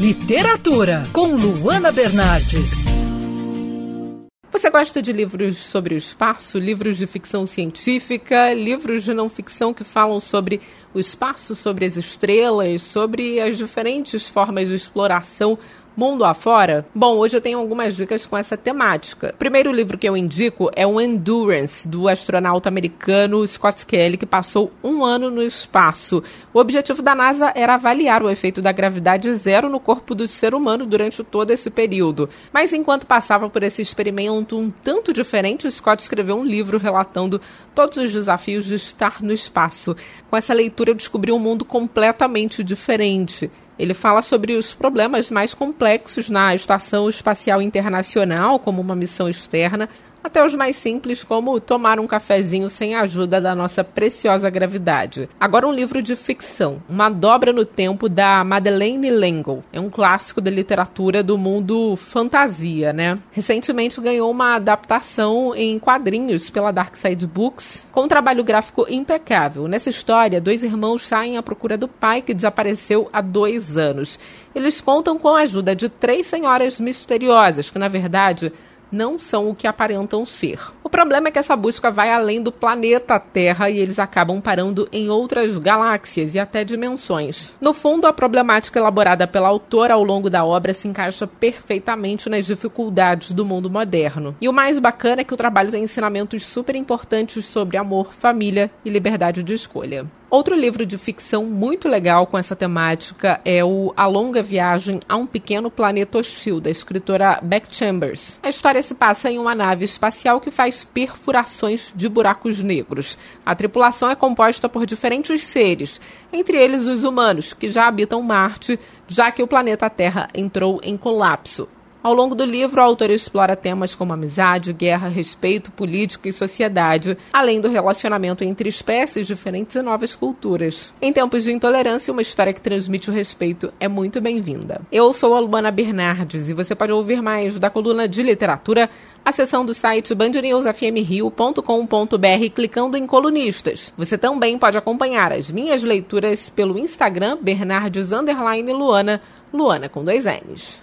Literatura com Luana Bernardes. Você gosta de livros sobre o espaço, livros de ficção científica, livros de não ficção que falam sobre o espaço, sobre as estrelas, sobre as diferentes formas de exploração Mundo afora? Bom, hoje eu tenho algumas dicas com essa temática. O primeiro livro que eu indico é o Endurance, do astronauta americano Scott Kelly, que passou um ano no espaço. O objetivo da NASA era avaliar o efeito da gravidade zero no corpo do ser humano durante todo esse período. Mas enquanto passava por esse experimento um tanto diferente, Scott escreveu um livro relatando todos os desafios de estar no espaço. Com essa leitura eu descobri um mundo completamente diferente. Ele fala sobre os problemas mais complexos na Estação Espacial Internacional, como uma missão externa, até os mais simples, como tomar um cafezinho sem a ajuda da nossa preciosa gravidade. Agora, um livro de ficção, Uma Dobra no Tempo, da Madeleine L'Engle. É um clássico da literatura do mundo fantasia, né? Recentemente ganhou uma adaptação em quadrinhos pela Dark Side Books, com um trabalho gráfico impecável. Nessa história, dois irmãos saem à procura do pai que desapareceu há dois anos. Eles contam com a ajuda de três senhoras misteriosas, que na verdade não são o que aparentam ser. O problema é que essa busca vai além do planeta Terra e eles acabam parando em outras galáxias e até dimensões. No fundo, a problemática elaborada pela autora ao longo da obra se encaixa perfeitamente nas dificuldades do mundo moderno. E o mais bacana é que o trabalho tem ensinamentos super importantes sobre amor, família e liberdade de escolha. Outro livro de ficção muito legal com essa temática é o A Longa Viagem a um Pequeno Planeta Hostil, da escritora Beck Chambers. A história se passa em uma nave espacial que faz perfurações de buracos negros. A tripulação é composta por diferentes seres, entre eles os humanos, que já habitam Marte, já que o planeta Terra entrou em colapso. Ao longo do livro, o autor explora temas como amizade, guerra, respeito, política e sociedade, além do relacionamento entre espécies diferentes e novas culturas. Em tempos de intolerância, uma história que transmite o respeito é muito bem-vinda. Eu sou a Luana Bernardes e você pode ouvir mais da coluna de literatura acessando o site bandnewsfmrio.com.br clicando em colunistas. Você também pode acompanhar as minhas leituras pelo Instagram Bernardes Luana, Luana com dois N's.